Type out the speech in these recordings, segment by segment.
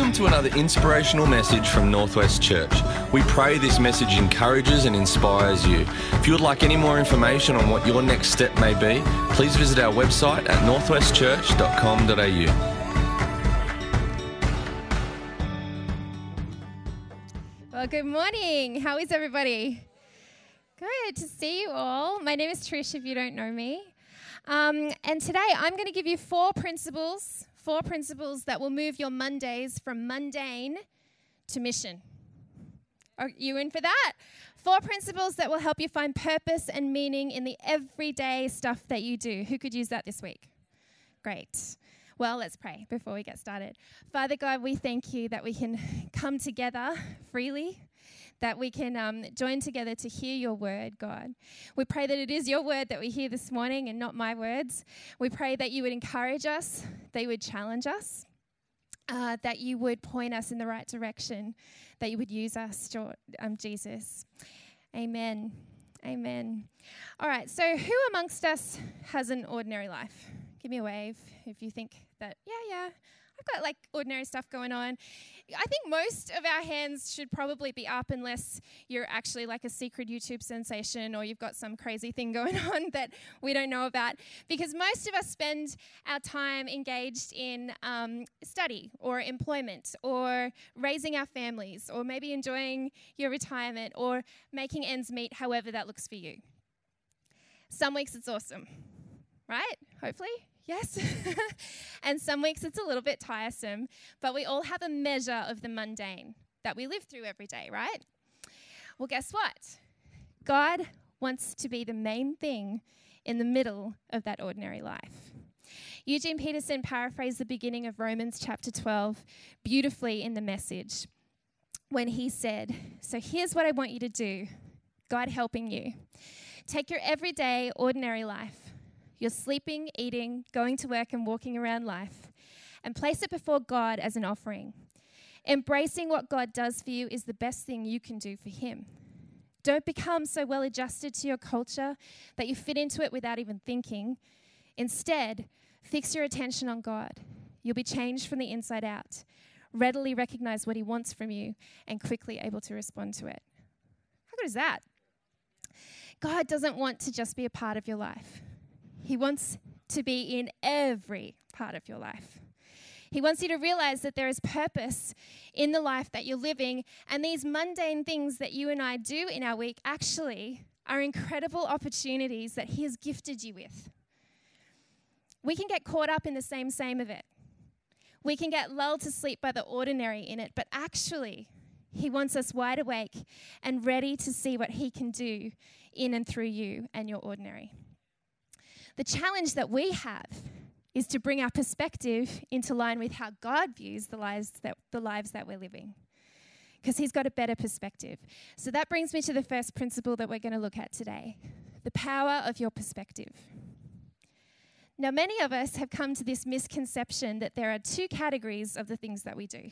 Welcome to another inspirational message from Northwest Church. We pray this message encourages and inspires you. If you would like any more information on what your next step may be, please visit our website at northwestchurch.com.au. Well, good morning. How is everybody? Good to see you all. My name is Trish, if you don't know me. Um, and today I'm going to give you four principles four principles that will move your Mondays from mundane to mission. Are you in for that? Four principles that will help you find purpose and meaning in the everyday stuff that you do. Who could use that this week? Great. Well, let's pray before we get started. Father God, we thank you that we can come together freely that we can um, join together to hear your word, God. We pray that it is your word that we hear this morning and not my words. We pray that you would encourage us, that you would challenge us, uh, that you would point us in the right direction, that you would use us, um, Jesus. Amen. Amen. All right, so who amongst us has an ordinary life? Give me a wave if you think that, yeah, yeah, I've got like ordinary stuff going on. I think most of our hands should probably be up unless you're actually like a secret YouTube sensation or you've got some crazy thing going on that we don't know about. Because most of us spend our time engaged in um, study or employment or raising our families or maybe enjoying your retirement or making ends meet, however that looks for you. Some weeks it's awesome, right? Hopefully. Yes? and some weeks it's a little bit tiresome, but we all have a measure of the mundane that we live through every day, right? Well, guess what? God wants to be the main thing in the middle of that ordinary life. Eugene Peterson paraphrased the beginning of Romans chapter 12 beautifully in the message when he said, So here's what I want you to do, God helping you. Take your everyday, ordinary life you're sleeping, eating, going to work, and walking around life, and place it before God as an offering. Embracing what God does for you is the best thing you can do for Him. Don't become so well adjusted to your culture that you fit into it without even thinking. Instead, fix your attention on God. You'll be changed from the inside out. Readily recognize what He wants from you and quickly able to respond to it. How good is that? God doesn't want to just be a part of your life. He wants to be in every part of your life. He wants you to realize that there is purpose in the life that you're living, and these mundane things that you and I do in our week actually are incredible opportunities that He has gifted you with. We can get caught up in the same, same of it. We can get lulled to sleep by the ordinary in it, but actually, He wants us wide awake and ready to see what He can do in and through you and your ordinary. The challenge that we have is to bring our perspective into line with how God views the lives that, the lives that we're living. Because he's got a better perspective. So that brings me to the first principle that we're going to look at today the power of your perspective. Now, many of us have come to this misconception that there are two categories of the things that we do.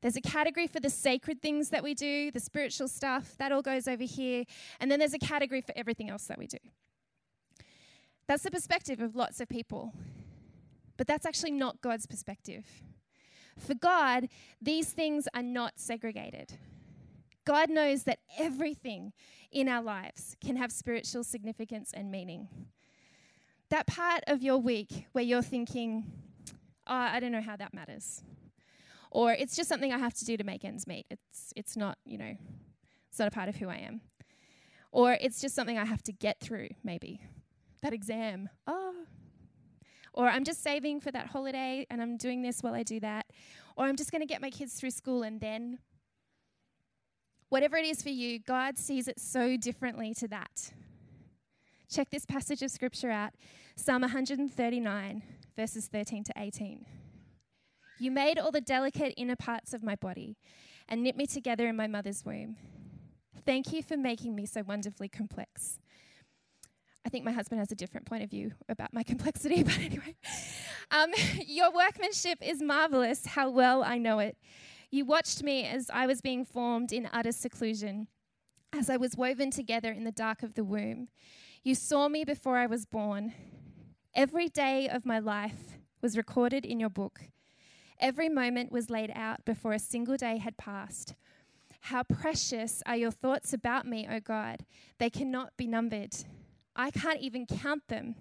There's a category for the sacred things that we do, the spiritual stuff, that all goes over here. And then there's a category for everything else that we do. That's the perspective of lots of people. But that's actually not God's perspective. For God, these things are not segregated. God knows that everything in our lives can have spiritual significance and meaning. That part of your week where you're thinking, oh, I don't know how that matters. Or it's just something I have to do to make ends meet. It's, it's not, you know, it's not a part of who I am. Or it's just something I have to get through, maybe that exam. Oh. Or I'm just saving for that holiday and I'm doing this while I do that. Or I'm just going to get my kids through school and then. Whatever it is for you, God sees it so differently to that. Check this passage of scripture out Psalm 139, verses 13 to 18. You made all the delicate inner parts of my body and knit me together in my mother's womb. Thank you for making me so wonderfully complex. I think my husband has a different point of view about my complexity, but anyway. Um, your workmanship is marvelous, how well I know it. You watched me as I was being formed in utter seclusion, as I was woven together in the dark of the womb. You saw me before I was born. Every day of my life was recorded in your book. Every moment was laid out before a single day had passed. How precious are your thoughts about me, O God! They cannot be numbered. I can't even count them.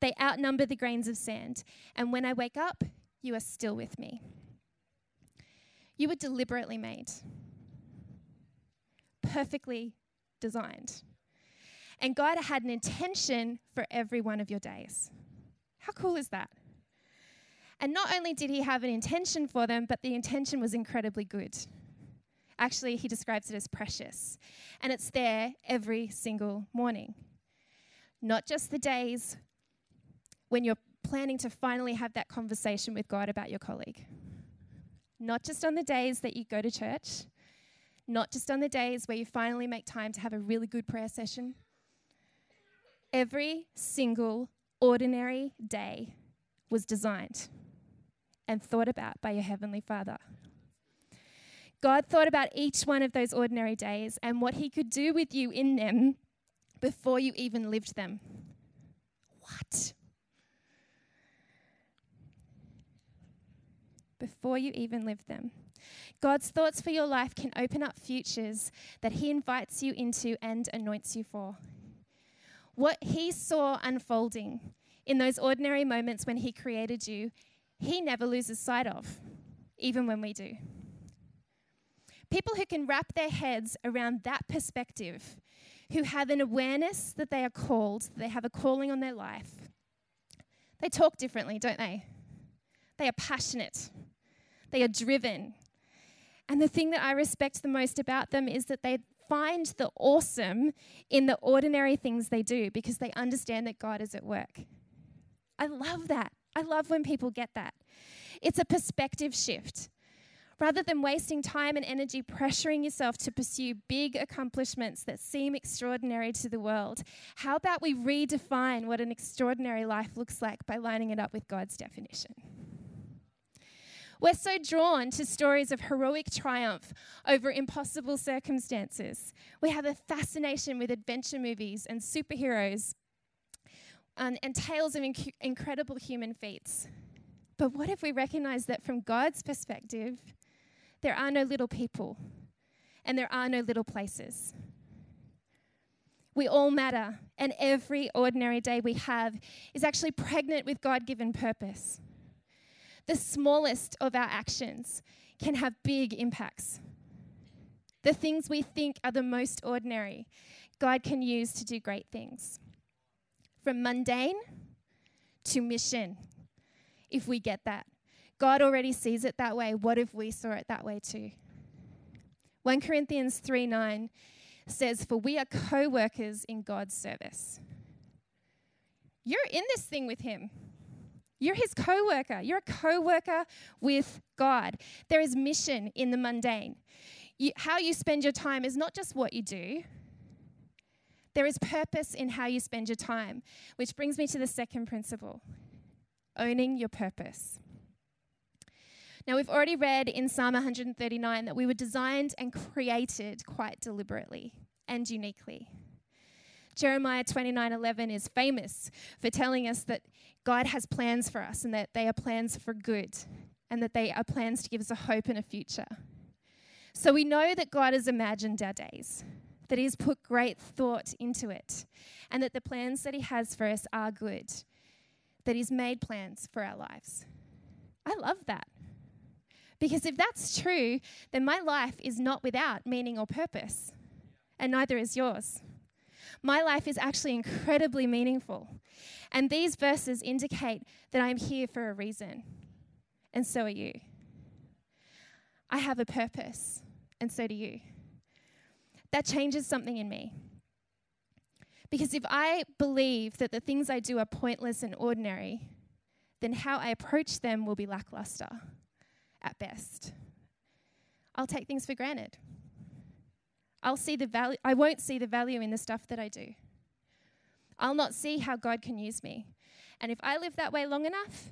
They outnumber the grains of sand. And when I wake up, you are still with me. You were deliberately made, perfectly designed. And God had an intention for every one of your days. How cool is that? And not only did he have an intention for them, but the intention was incredibly good. Actually, he describes it as precious. And it's there every single morning. Not just the days when you're planning to finally have that conversation with God about your colleague. Not just on the days that you go to church. Not just on the days where you finally make time to have a really good prayer session. Every single ordinary day was designed and thought about by your Heavenly Father. God thought about each one of those ordinary days and what He could do with you in them before you even lived them. What? Before you even lived them. God's thoughts for your life can open up futures that He invites you into and anoints you for. What He saw unfolding in those ordinary moments when He created you, He never loses sight of, even when we do. People who can wrap their heads around that perspective, who have an awareness that they are called, they have a calling on their life, they talk differently, don't they? They are passionate, they are driven. And the thing that I respect the most about them is that they find the awesome in the ordinary things they do because they understand that God is at work. I love that. I love when people get that. It's a perspective shift. Rather than wasting time and energy pressuring yourself to pursue big accomplishments that seem extraordinary to the world, how about we redefine what an extraordinary life looks like by lining it up with God's definition? We're so drawn to stories of heroic triumph over impossible circumstances. We have a fascination with adventure movies and superheroes and, and tales of inc- incredible human feats. But what if we recognize that from God's perspective, there are no little people and there are no little places. We all matter, and every ordinary day we have is actually pregnant with God given purpose. The smallest of our actions can have big impacts. The things we think are the most ordinary, God can use to do great things. From mundane to mission, if we get that. God already sees it that way. What if we saw it that way too? 1 Corinthians 3 9 says, For we are co workers in God's service. You're in this thing with Him. You're His co worker. You're a co worker with God. There is mission in the mundane. You, how you spend your time is not just what you do, there is purpose in how you spend your time, which brings me to the second principle owning your purpose. Now, we've already read in Psalm 139 that we were designed and created quite deliberately and uniquely. Jeremiah 29:11 is famous for telling us that God has plans for us and that they are plans for good and that they are plans to give us a hope and a future. So we know that God has imagined our days, that He has put great thought into it, and that the plans that He has for us are good, that He's made plans for our lives. I love that. Because if that's true, then my life is not without meaning or purpose, and neither is yours. My life is actually incredibly meaningful. And these verses indicate that I'm here for a reason, and so are you. I have a purpose, and so do you. That changes something in me. Because if I believe that the things I do are pointless and ordinary, then how I approach them will be lackluster at best. I'll take things for granted. I'll see the value I won't see the value in the stuff that I do. I'll not see how God can use me. And if I live that way long enough,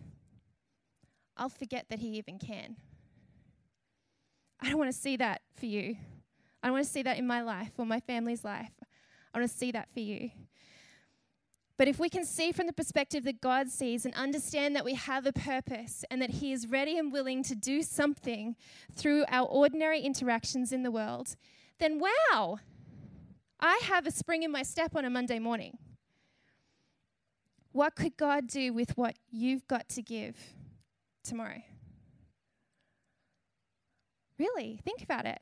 I'll forget that he even can. I don't want to see that for you. I don't want to see that in my life or my family's life. I want to see that for you. But if we can see from the perspective that God sees and understand that we have a purpose and that He is ready and willing to do something through our ordinary interactions in the world, then wow, I have a spring in my step on a Monday morning. What could God do with what you've got to give tomorrow? Really, think about it.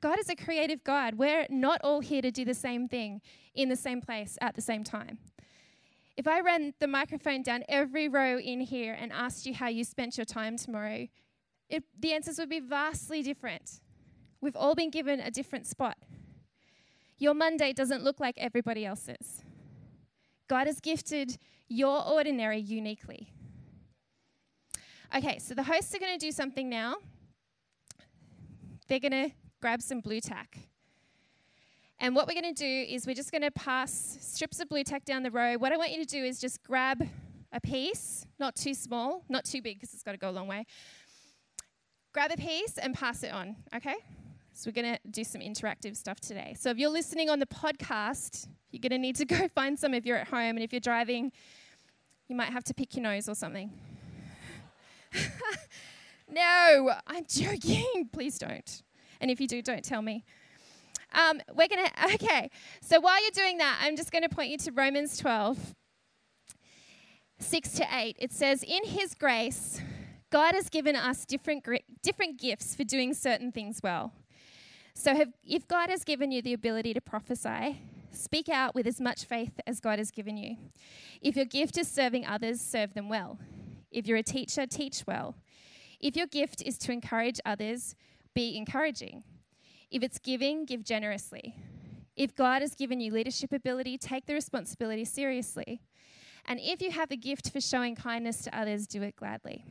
God is a creative God. We're not all here to do the same thing in the same place at the same time. If I ran the microphone down every row in here and asked you how you spent your time tomorrow, it, the answers would be vastly different. We've all been given a different spot. Your Monday doesn't look like everybody else's. God has gifted your ordinary uniquely. Okay, so the hosts are going to do something now. They're going to grab some Blu Tack. And what we're going to do is we're just going to pass strips of Blu Tack down the row. What I want you to do is just grab a piece, not too small, not too big because it's got to go a long way. Grab a piece and pass it on, okay? So we're going to do some interactive stuff today. So if you're listening on the podcast, you're going to need to go find some if you're at home. And if you're driving, you might have to pick your nose or something. no, I'm joking. Please don't. And if you do, don't tell me. Um, we're going to, okay. So while you're doing that, I'm just going to point you to Romans 12, 6 to 8. It says, In his grace, God has given us different, different gifts for doing certain things well. So have, if God has given you the ability to prophesy, speak out with as much faith as God has given you. If your gift is serving others, serve them well. If you're a teacher, teach well. If your gift is to encourage others, be encouraging. If it's giving, give generously. If God has given you leadership ability, take the responsibility seriously. And if you have a gift for showing kindness to others, do it gladly.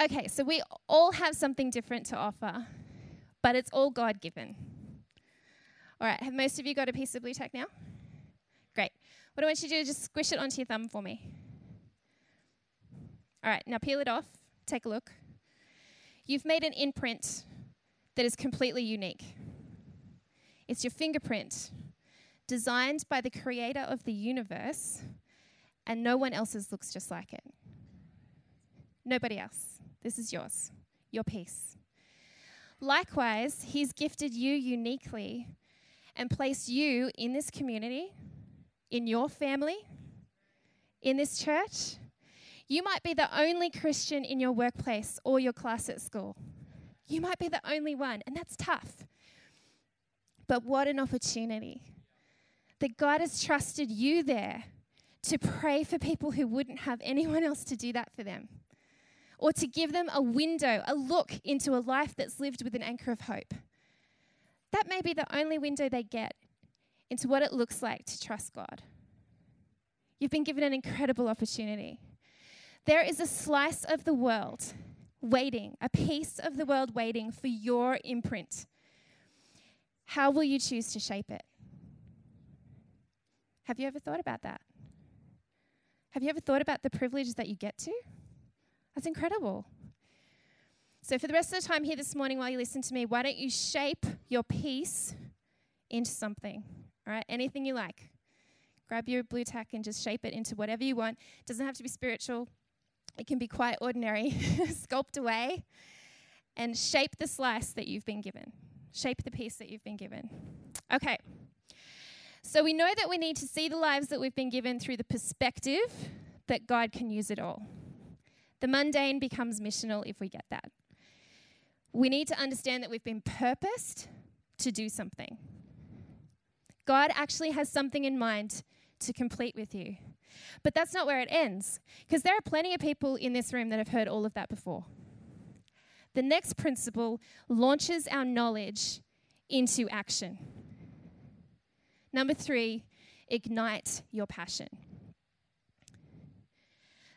Okay, so we all have something different to offer, but it's all God given. All right, have most of you got a piece of Blu Tack now? Great. What I want you to do is just squish it onto your thumb for me. All right, now peel it off. Take a look. You've made an imprint that is completely unique. It's your fingerprint, designed by the creator of the universe, and no one else's looks just like it. Nobody else. This is yours, your piece. Likewise, He's gifted you uniquely and placed you in this community, in your family, in this church, you might be the only Christian in your workplace or your class at school. You might be the only one, and that's tough. But what an opportunity that God has trusted you there to pray for people who wouldn't have anyone else to do that for them, or to give them a window, a look into a life that's lived with an anchor of hope. That may be the only window they get into what it looks like to trust God. You've been given an incredible opportunity. There is a slice of the world waiting, a piece of the world waiting for your imprint. How will you choose to shape it? Have you ever thought about that? Have you ever thought about the privilege that you get to? That's incredible. So, for the rest of the time here this morning, while you listen to me, why don't you shape your piece into something? All right, anything you like. Grab your Blu Tack and just shape it into whatever you want. It doesn't have to be spiritual, it can be quite ordinary. Sculpt away and shape the slice that you've been given. Shape the piece that you've been given. Okay. So we know that we need to see the lives that we've been given through the perspective that God can use it all. The mundane becomes missional if we get that. We need to understand that we've been purposed to do something. God actually has something in mind to complete with you. But that's not where it ends, because there are plenty of people in this room that have heard all of that before. The next principle launches our knowledge into action. Number three, ignite your passion.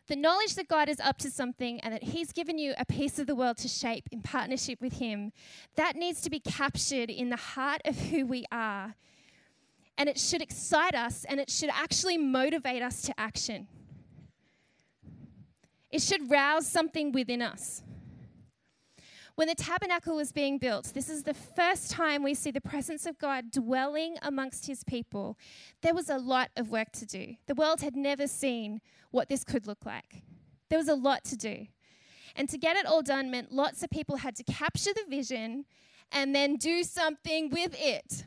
The knowledge that God is up to something and that He's given you a piece of the world to shape in partnership with Him, that needs to be captured in the heart of who we are and it should excite us and it should actually motivate us to action. It should rouse something within us. When the tabernacle was being built, this is the first time we see the presence of God dwelling amongst his people. There was a lot of work to do. The world had never seen what this could look like. There was a lot to do. And to get it all done meant lots of people had to capture the vision and then do something with it.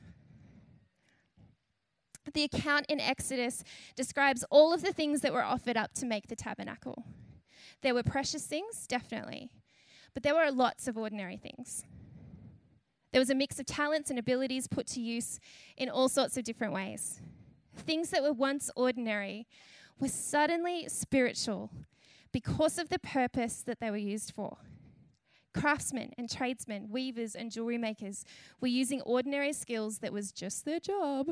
The account in Exodus describes all of the things that were offered up to make the tabernacle. There were precious things, definitely. But there were lots of ordinary things. There was a mix of talents and abilities put to use in all sorts of different ways. Things that were once ordinary were suddenly spiritual because of the purpose that they were used for. Craftsmen and tradesmen, weavers and jewelry makers were using ordinary skills that was just their job.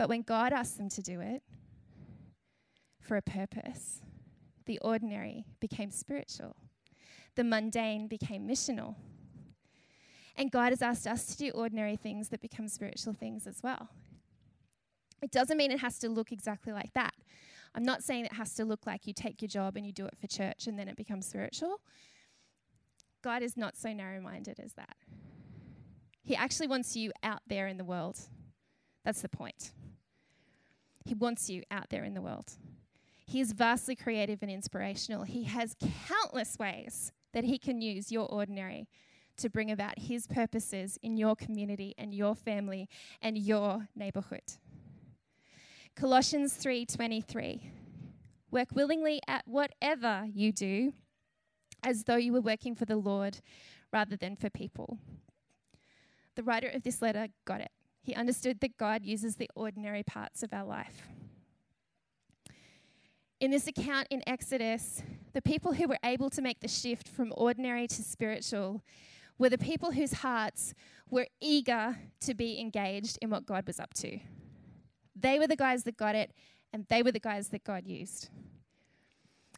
But when God asked them to do it for a purpose, the ordinary became spiritual the mundane became missional. And God has asked us to do ordinary things that become spiritual things as well. It doesn't mean it has to look exactly like that. I'm not saying it has to look like you take your job and you do it for church and then it becomes spiritual. God is not so narrow minded as that. He actually wants you out there in the world. That's the point. He wants you out there in the world. He is vastly creative and inspirational. He has countless ways that He can use your ordinary to bring about His purposes in your community and your family and your neighborhood. Colossians 3:23 Work willingly at whatever you do as though you were working for the Lord rather than for people. The writer of this letter got it. He understood that God uses the ordinary parts of our life. In this account in Exodus, the people who were able to make the shift from ordinary to spiritual were the people whose hearts were eager to be engaged in what God was up to. They were the guys that got it, and they were the guys that God used.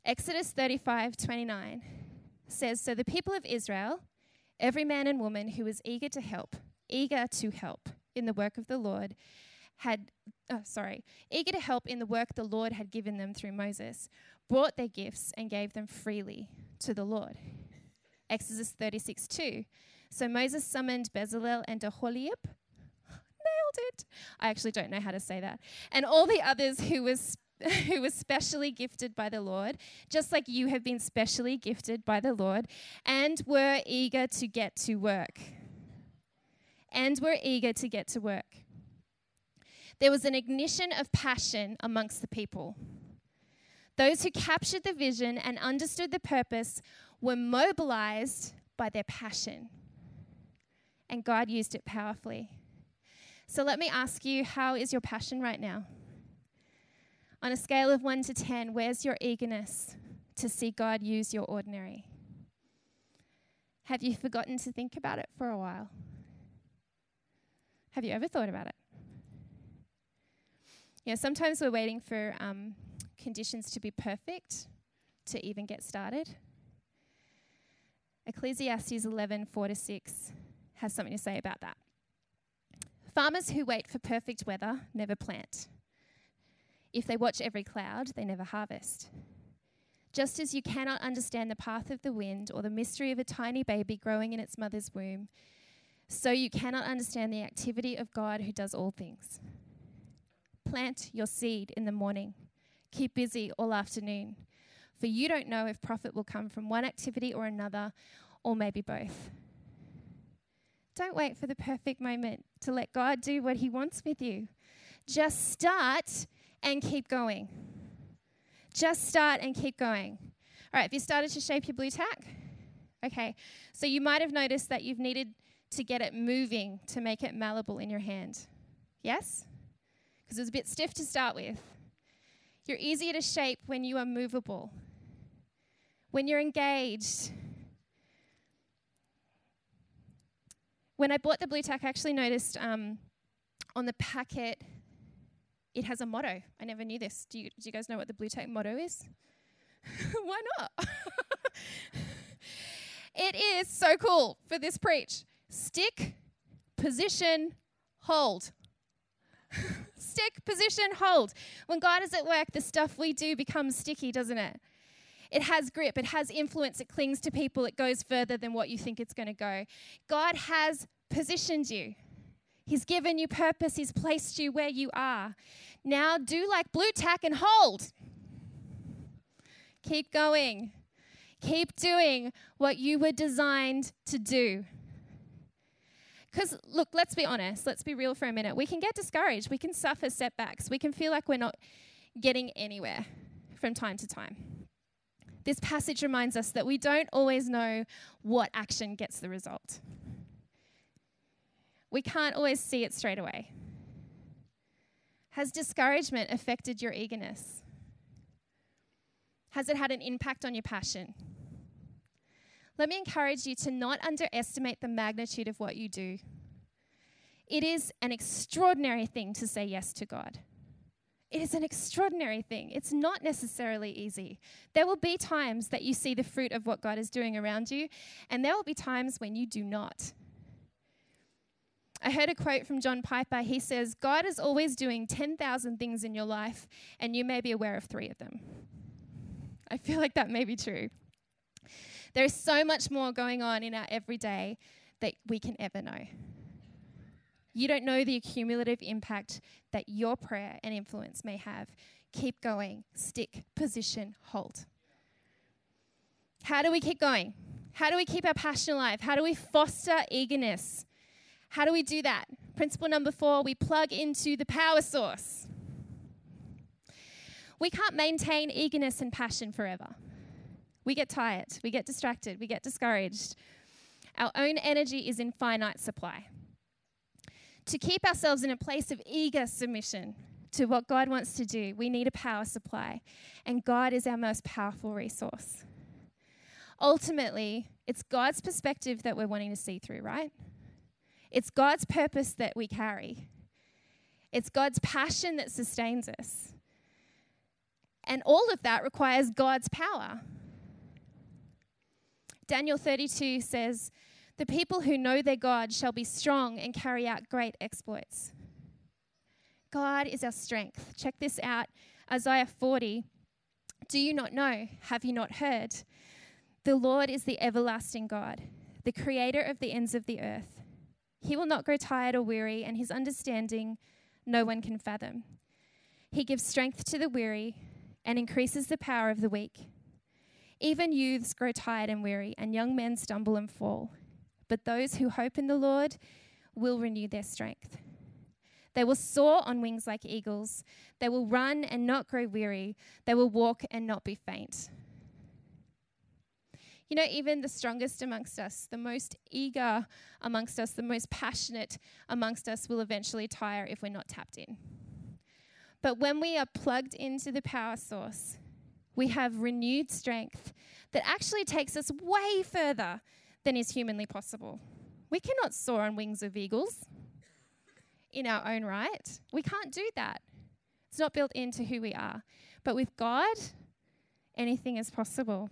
Exodus 35 29 says So the people of Israel, every man and woman who was eager to help, eager to help in the work of the Lord, had, oh, sorry, eager to help in the work the Lord had given them through Moses, brought their gifts and gave them freely to the Lord. Exodus 36 2. So Moses summoned Bezalel and Aholiab. Nailed it. I actually don't know how to say that. And all the others who was who was specially gifted by the Lord, just like you have been specially gifted by the Lord, and were eager to get to work. And were eager to get to work. There was an ignition of passion amongst the people. Those who captured the vision and understood the purpose were mobilized by their passion. And God used it powerfully. So let me ask you how is your passion right now? On a scale of 1 to 10, where's your eagerness to see God use your ordinary? Have you forgotten to think about it for a while? Have you ever thought about it? Know, sometimes we're waiting for um, conditions to be perfect to even get started. Ecclesiastes 11, 4 to 6 has something to say about that. Farmers who wait for perfect weather never plant. If they watch every cloud, they never harvest. Just as you cannot understand the path of the wind or the mystery of a tiny baby growing in its mother's womb, so you cannot understand the activity of God who does all things. Plant your seed in the morning. Keep busy all afternoon, for you don't know if profit will come from one activity or another, or maybe both. Don't wait for the perfect moment to let God do what He wants with you. Just start and keep going. Just start and keep going. All right, have you started to shape your Blu Tack? Okay, so you might have noticed that you've needed to get it moving to make it malleable in your hand. Yes? because it was a bit stiff to start with. You're easier to shape when you are movable, when you're engaged. When I bought the Blu Tack, I actually noticed um, on the packet it has a motto. I never knew this. Do you, do you guys know what the Blu Tack motto is? Why not? it is so cool for this preach. Stick, position, hold. stick, position, hold. When God is at work, the stuff we do becomes sticky, doesn't it? It has grip, it has influence, it clings to people, it goes further than what you think it's going to go. God has positioned you. He's given you purpose, He's placed you where you are. Now do like Blu tack and hold. Keep going. Keep doing what you were designed to do. Because, look, let's be honest, let's be real for a minute. We can get discouraged, we can suffer setbacks, we can feel like we're not getting anywhere from time to time. This passage reminds us that we don't always know what action gets the result. We can't always see it straight away. Has discouragement affected your eagerness? Has it had an impact on your passion? Let me encourage you to not underestimate the magnitude of what you do. It is an extraordinary thing to say yes to God. It is an extraordinary thing. It's not necessarily easy. There will be times that you see the fruit of what God is doing around you, and there will be times when you do not. I heard a quote from John Piper. He says, God is always doing 10,000 things in your life, and you may be aware of three of them. I feel like that may be true. There is so much more going on in our everyday that we can ever know. You don't know the cumulative impact that your prayer and influence may have. Keep going, stick, position, hold. How do we keep going? How do we keep our passion alive? How do we foster eagerness? How do we do that? Principle number four we plug into the power source. We can't maintain eagerness and passion forever. We get tired, we get distracted, we get discouraged. Our own energy is in finite supply to keep ourselves in a place of eager submission to what God wants to do, we need a power supply. And God is our most powerful resource. Ultimately, it's God's perspective that we're wanting to see through, right? It's God's purpose that we carry. It's God's passion that sustains us. And all of that requires God's power. Daniel 32 says, the people who know their God shall be strong and carry out great exploits. God is our strength. Check this out Isaiah 40. Do you not know? Have you not heard? The Lord is the everlasting God, the creator of the ends of the earth. He will not grow tired or weary, and his understanding no one can fathom. He gives strength to the weary and increases the power of the weak. Even youths grow tired and weary, and young men stumble and fall. But those who hope in the Lord will renew their strength. They will soar on wings like eagles. They will run and not grow weary. They will walk and not be faint. You know, even the strongest amongst us, the most eager amongst us, the most passionate amongst us will eventually tire if we're not tapped in. But when we are plugged into the power source, we have renewed strength that actually takes us way further than is humanly possible. We cannot soar on wings of eagles in our own right. We can't do that. It's not built into who we are. But with God, anything is possible.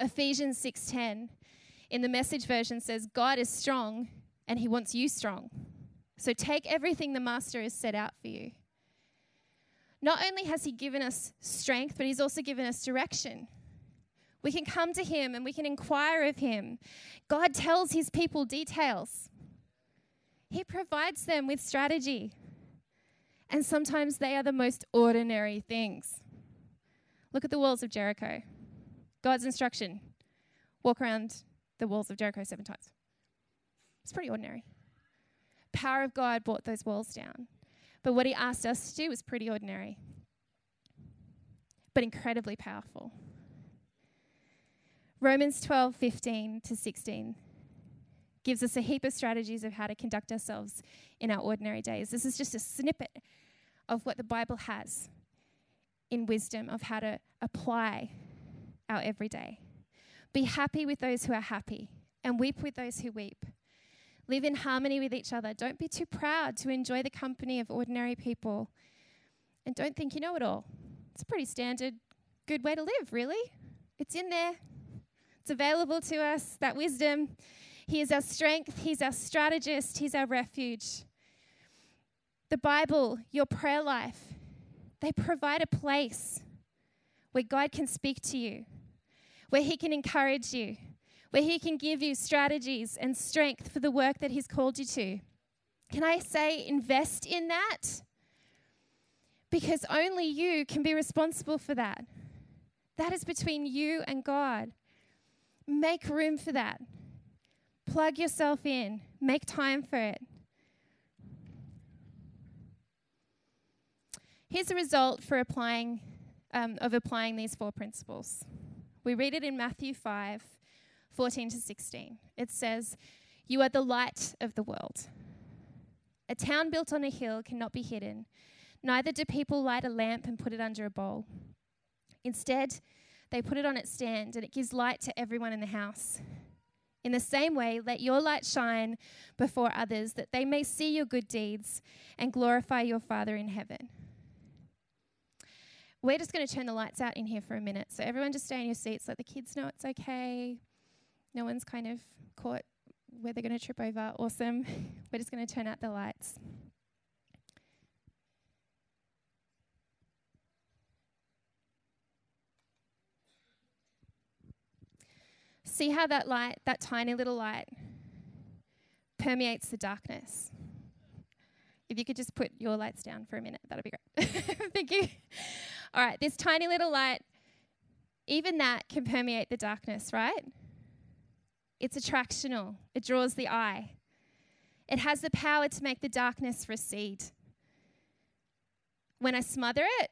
Ephesians 6:10 in the message version says God is strong and he wants you strong. So take everything the master has set out for you. Not only has he given us strength, but he's also given us direction. We can come to Him and we can inquire of Him. God tells His people details, He provides them with strategy. And sometimes they are the most ordinary things. Look at the walls of Jericho. God's instruction walk around the walls of Jericho seven times. It's pretty ordinary. Power of God brought those walls down. But what he asked us to do was pretty ordinary, but incredibly powerful. Romans 12, 15 to 16 gives us a heap of strategies of how to conduct ourselves in our ordinary days. This is just a snippet of what the Bible has in wisdom of how to apply our everyday. Be happy with those who are happy and weep with those who weep. Live in harmony with each other. Don't be too proud to enjoy the company of ordinary people. And don't think you know it all. It's a pretty standard, good way to live, really. It's in there. It's available to us, that wisdom. He is our strength, He's our strategist, He's our refuge. The Bible, your prayer life, they provide a place where God can speak to you, where He can encourage you, where He can give you strategies and strength for the work that He's called you to. Can I say, invest in that? Because only you can be responsible for that. That is between you and God. Make room for that. Plug yourself in, make time for it. Here's a result for applying um, of applying these four principles. We read it in Matthew 5, 14 to 16. It says, You are the light of the world. A town built on a hill cannot be hidden, neither do people light a lamp and put it under a bowl. Instead, they put it on its stand, and it gives light to everyone in the house. In the same way, let your light shine before others, that they may see your good deeds and glorify your Father in heaven. We're just going to turn the lights out in here for a minute. So, everyone just stay in your seats. Let the kids know it's okay. No one's kind of caught where they're going to trip over. Awesome. We're just going to turn out the lights. See how that light, that tiny little light, permeates the darkness. If you could just put your lights down for a minute, that'd be great. Thank you. All right, this tiny little light, even that can permeate the darkness, right? It's attractional, it draws the eye. It has the power to make the darkness recede. When I smother it,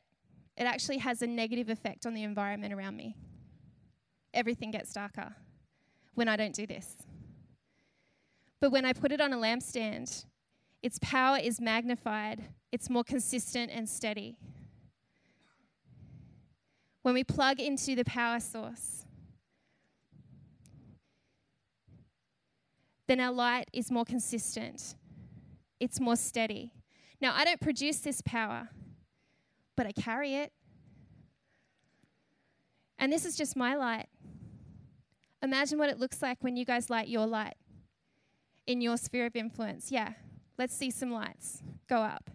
it actually has a negative effect on the environment around me. Everything gets darker when I don't do this. But when I put it on a lampstand, its power is magnified, it's more consistent and steady. When we plug into the power source, then our light is more consistent, it's more steady. Now, I don't produce this power, but I carry it. And this is just my light. Imagine what it looks like when you guys light your light in your sphere of influence. Yeah, let's see some lights go up.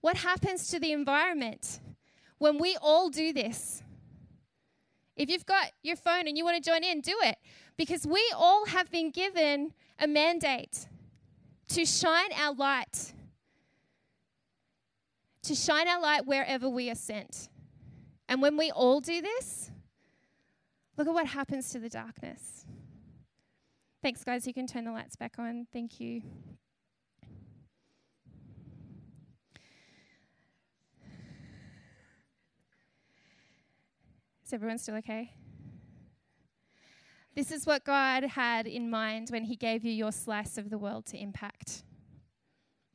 What happens to the environment when we all do this? If you've got your phone and you want to join in, do it. Because we all have been given a mandate to shine our light, to shine our light wherever we are sent. And when we all do this, look at what happens to the darkness. Thanks, guys. You can turn the lights back on. Thank you. Everyone still okay? This is what God had in mind when He gave you your slice of the world to impact.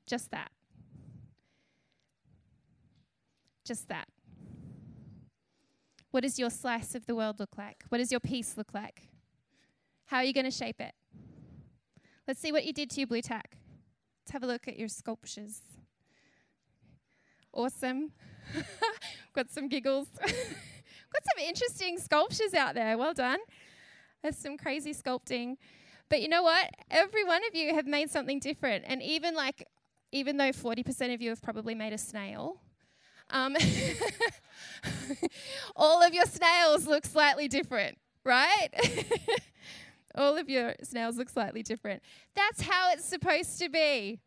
Just that. Just that. What does your slice of the world look like? What does your piece look like? How are you going to shape it? Let's see what you did to your Blu tack. Let's have a look at your sculptures. Awesome. Got some giggles. Some interesting sculptures out there. Well done. There's some crazy sculpting. But you know what? Every one of you have made something different. And even like, even though 40% of you have probably made a snail, um, all of your snails look slightly different, right? all of your snails look slightly different. That's how it's supposed to be.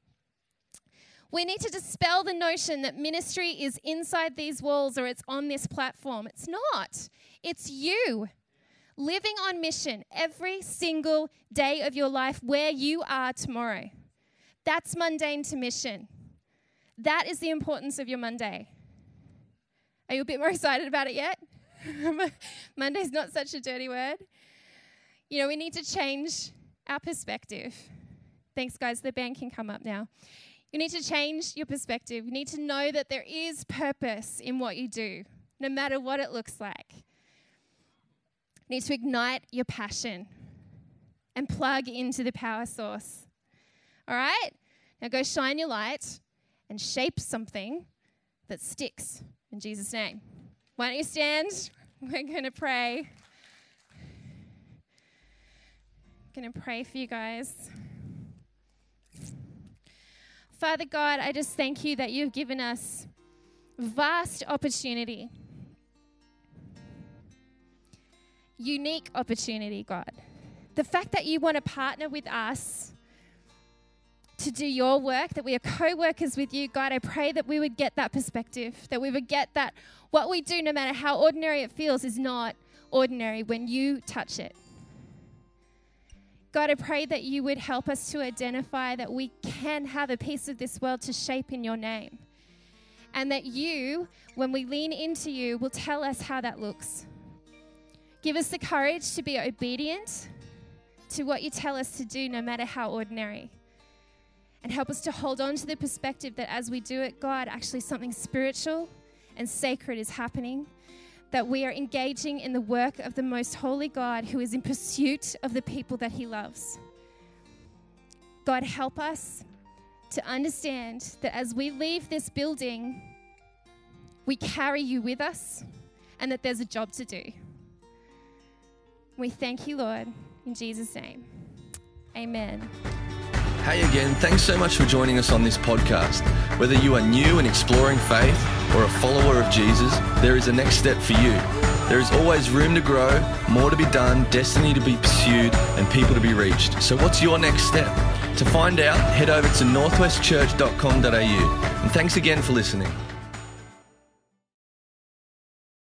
We need to dispel the notion that ministry is inside these walls or it's on this platform. It's not, it's you living on mission every single day of your life where you are tomorrow. That's mundane to mission. That is the importance of your Monday. Are you a bit more excited about it yet? Monday's not such a dirty word. You know, we need to change our perspective. Thanks, guys. The band can come up now. You need to change your perspective. You need to know that there is purpose in what you do, no matter what it looks like You need to ignite your passion and plug into the power source. All right? Now go shine your light and shape something that sticks in Jesus' name. Why don't you stand? We're going to pray. going to pray for you guys. Father God, I just thank you that you've given us vast opportunity. Unique opportunity, God. The fact that you want to partner with us to do your work, that we are co workers with you, God, I pray that we would get that perspective, that we would get that what we do, no matter how ordinary it feels, is not ordinary when you touch it. God, I pray that you would help us to identify that we can have a piece of this world to shape in your name. And that you, when we lean into you, will tell us how that looks. Give us the courage to be obedient to what you tell us to do, no matter how ordinary. And help us to hold on to the perspective that as we do it, God, actually something spiritual and sacred is happening that we are engaging in the work of the most holy God who is in pursuit of the people that he loves. God, help us to understand that as we leave this building, we carry you with us and that there's a job to do. We thank you, Lord, in Jesus' name. Amen. Hey again, thanks so much for joining us on this podcast. Whether you are new and exploring faith or a follower of Jesus, there is a next step for you. There is always room to grow, more to be done, destiny to be pursued, and people to be reached. So, what's your next step? To find out, head over to northwestchurch.com.au. And thanks again for listening.